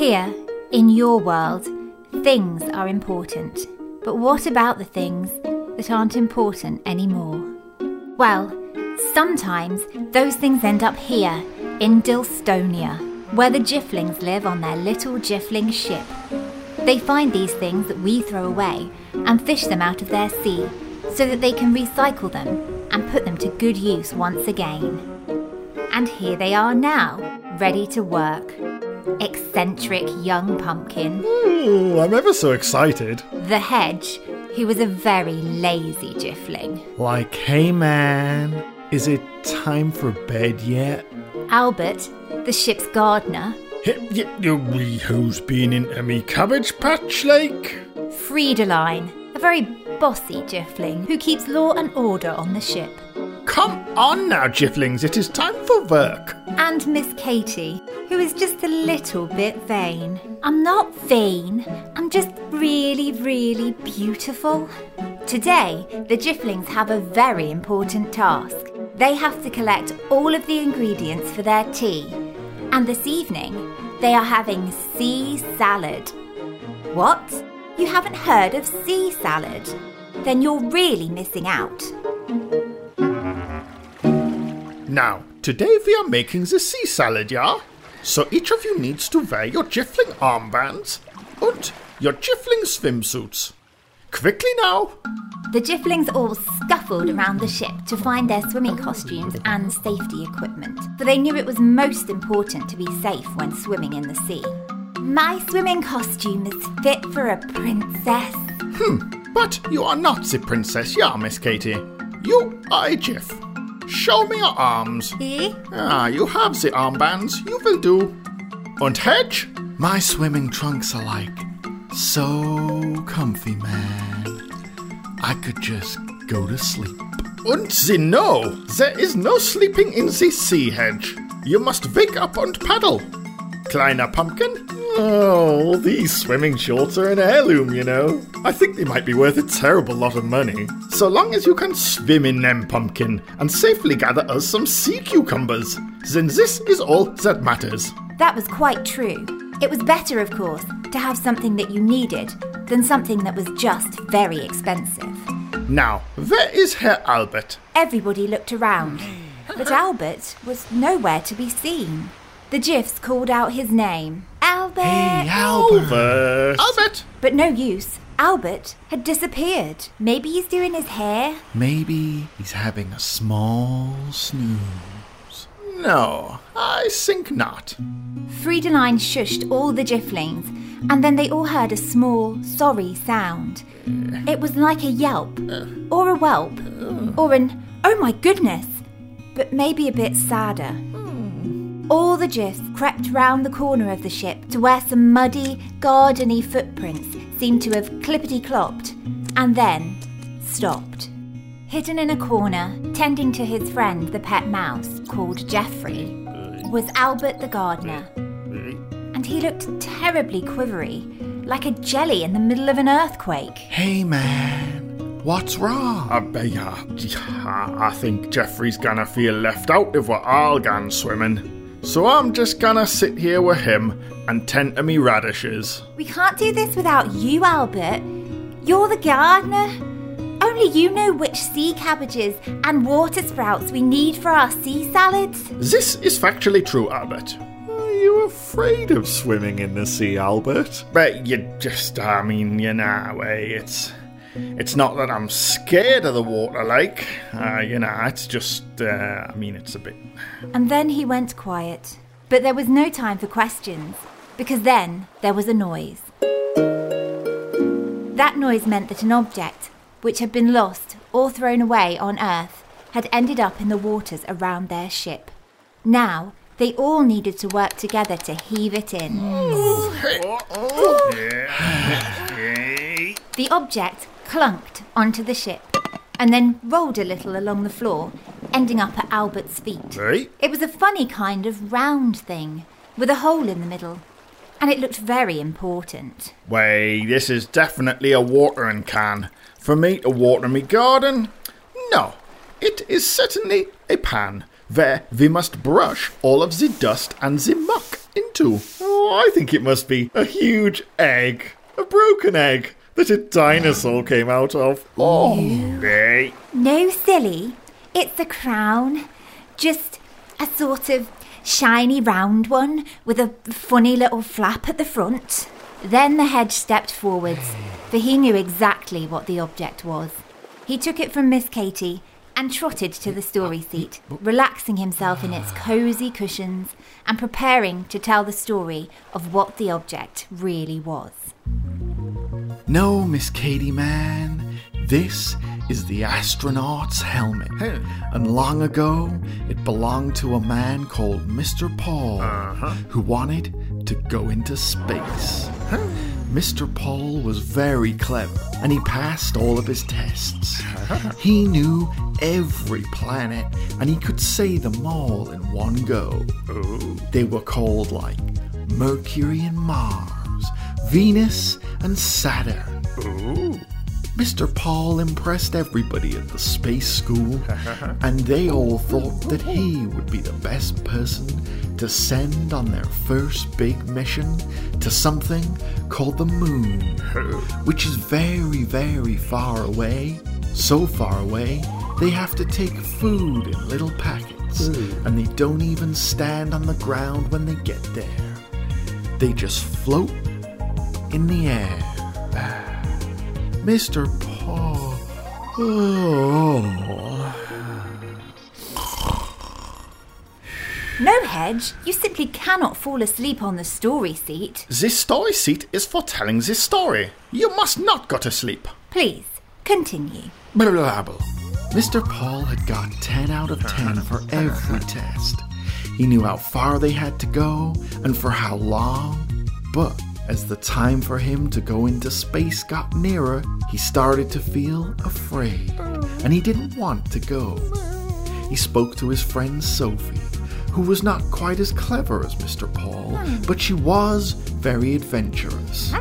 Here, in your world, things are important. But what about the things that aren't important anymore? Well, sometimes those things end up here, in Dilstonia, where the Jifflings live on their little Jiffling ship. They find these things that we throw away and fish them out of their sea so that they can recycle them and put them to good use once again. And here they are now, ready to work. Eccentric young pumpkin, Ooh, I'm ever so excited. the hedge, who was a very lazy Jiffling, Like, hey man, is it time for bed yet? Albert, the ship's gardener, who's been into me cabbage patch, like? Friedeline, a very bossy Jiffling who keeps law and order on the ship, Come on now, Jifflings, it is time for work. and Miss Katie, who is just a little bit vain. I'm not vain, I'm just really, really beautiful. Today, the Jifflings have a very important task. They have to collect all of the ingredients for their tea, and this evening, they are having sea salad. What? You haven't heard of sea salad? Then you're really missing out. Now, today we are making the sea salad, yeah? So each of you needs to wear your Jiffling armbands and your Jiffling swimsuits. Quickly now! The Jifflings all scuffled around the ship to find their swimming costumes and safety equipment, for they knew it was most important to be safe when swimming in the sea. My swimming costume is fit for a princess. Hmm, but you are not the princess, yeah, Miss Katie. You are a Jiff. Show me your arms. Eh? Ah, you have the armbands, you will do. And Hedge? My swimming trunks are like so comfy, man. I could just go to sleep. And the no, there is no sleeping in the sea, Hedge. You must wake up and paddle. Kleiner Pumpkin? Oh, these swimming shorts are an heirloom, you know. I think they might be worth a terrible lot of money. So long as you can swim in them, Pumpkin, and safely gather us some sea cucumbers, then this is all that matters. That was quite true. It was better, of course, to have something that you needed than something that was just very expensive. Now, where is Herr Albert? Everybody looked around, but Albert was nowhere to be seen. The Jiffs called out his name Albert! Albert! Albert! But no use. Albert had disappeared. Maybe he's doing his hair. Maybe he's having a small snooze. No, I think not. Friedeline shushed all the Jifflings, and then they all heard a small, sorry sound. It was like a yelp, or a whelp, or an oh my goodness, but maybe a bit sadder. All the Jiffs crept round the corner of the ship to where some muddy, gardeny footprints seemed to have clippity clopped, and then stopped. Hidden in a corner, tending to his friend the pet mouse called Geoffrey, was Albert the gardener. And he looked terribly quivery, like a jelly in the middle of an earthquake. Hey man, what's wrong? Uh, yeah, yeah, I think Jeffrey's gonna feel left out if we're all gone swimming. So I'm just gonna sit here with him and tend to me radishes. We can't do this without you, Albert. You're the gardener. Only you know which sea cabbages and water sprouts we need for our sea salads. This is factually true, Albert. Are you afraid of swimming in the sea, Albert? But you just, I mean, you know, eh, it's. It's not that I'm scared of the water, like. Uh, you know, it's just, uh, I mean, it's a bit. And then he went quiet. But there was no time for questions, because then there was a noise. That noise meant that an object, which had been lost or thrown away on Earth, had ended up in the waters around their ship. Now, they all needed to work together to heave it in. The object clunked onto the ship and then rolled a little along the floor, ending up at Albert's feet. Right? It was a funny kind of round thing with a hole in the middle, and it looked very important. Way, this is definitely a watering can. For me to water me garden? No, it is certainly a pan where we must brush all of the dust and the muck into? Oh, I think it must be a huge egg. A broken egg that a dinosaur came out of. Oh. No, silly. It's a crown. Just a sort of shiny round one with a funny little flap at the front. Then the hedge stepped forwards, for he knew exactly what the object was. He took it from Miss Katy and trotted to the story seat, relaxing himself in its cosy cushions and preparing to tell the story of what the object really was. No, Miss Katy Man. This is the astronaut's helmet. And long ago, it belonged to a man called Mr. Paul, uh-huh. who wanted to go into space. Mr. Paul was very clever and he passed all of his tests. Uh-huh. He knew every planet and he could say them all in one go. Oh. They were called like Mercury and Mars, Venus and Saturn. Ooh. Mr. Paul impressed everybody at the space school, and they all thought that he would be the best person to send on their first big mission to something called the moon, which is very, very far away. So far away, they have to take food in little packets, and they don't even stand on the ground when they get there. They just float in the air. Mr. Paul. Oh. No, Hedge, you simply cannot fall asleep on the story seat. This story seat is for telling this story. You must not go to sleep. Please, continue. Blabble. Mr. Paul had got 10 out of 10 for every test. He knew how far they had to go and for how long. But as the time for him to go into space got nearer, he started to feel afraid and he didn't want to go. He spoke to his friend Sophie, who was not quite as clever as Mr. Paul, but she was very adventurous.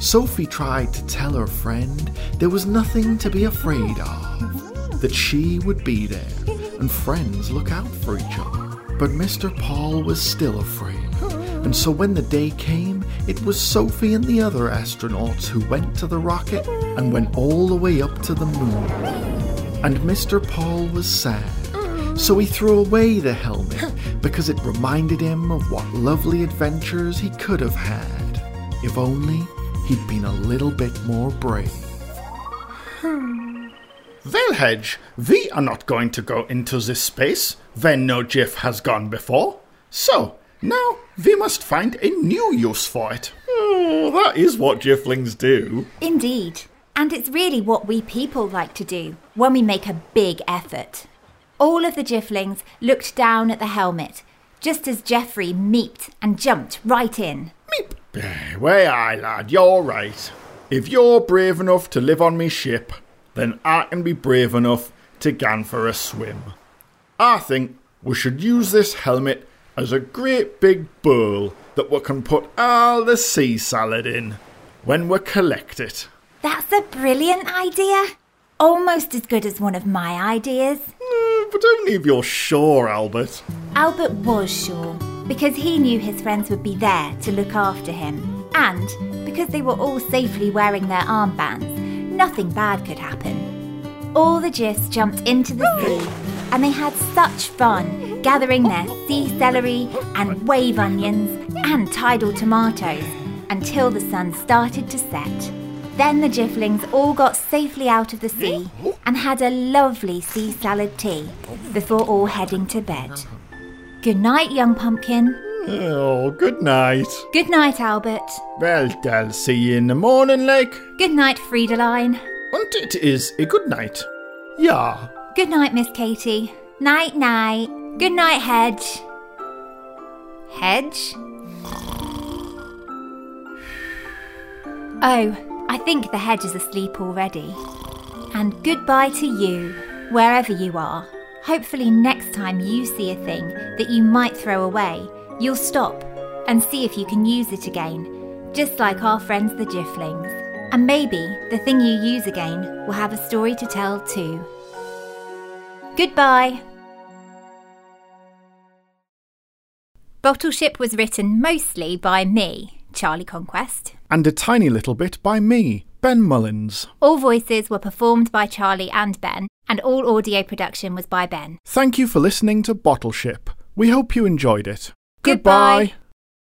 Sophie tried to tell her friend there was nothing to be afraid of, that she would be there, and friends look out for each other. But Mr. Paul was still afraid, and so when the day came, it was Sophie and the other astronauts who went to the rocket and went all the way up to the moon. And Mr. Paul was sad, so he threw away the helmet because it reminded him of what lovely adventures he could have had if only he'd been a little bit more brave. Hmm. Well, Hedge, we are not going to go into this space when no Jiff has gone before. So, now we must find a new use for it. Oh, that is what Jifflings do. Indeed. And it's really what we people like to do when we make a big effort. All of the Jifflings looked down at the helmet, just as Geoffrey meeped and jumped right in. Meep. Eh, Way aye, lad, you're right. If you're brave enough to live on me ship, then I can be brave enough to gan for a swim. I think we should use this helmet as a great big bowl that we can put all the sea salad in when we collect it. That's a brilliant idea. Almost as good as one of my ideas. Uh, but only if you're sure, Albert. Albert was sure, because he knew his friends would be there to look after him. And because they were all safely wearing their armbands, nothing bad could happen. All the Jiffs jumped into the sea, and they had such fun gathering their sea celery and wave onions and tidal tomatoes until the sun started to set. Then the Jifflings all got safely out of the sea and had a lovely sea salad tea before all heading to bed. Good night, young pumpkin. Oh, good night. Good night, Albert. Well, I'll see you in the morning, like. Good night, Friedeline. And it is a good night. Yeah. Good night, Miss Katy. Night, night. Good night, Hedge. Hedge? Oh, I think the hedge is asleep already. And goodbye to you, wherever you are. Hopefully, next time you see a thing that you might throw away, you'll stop and see if you can use it again, just like our friends the Jifflings. And maybe the thing you use again will have a story to tell too. Goodbye. Bottle Ship was written mostly by me, Charly Conquest. And a tiny little bit by me, Ben Mullins. All voices were performed by Charlie and Ben, and all audio production was by Ben. Thank you for listening to Bottle Ship. We hope you enjoyed it. Goodbye. Goodbye.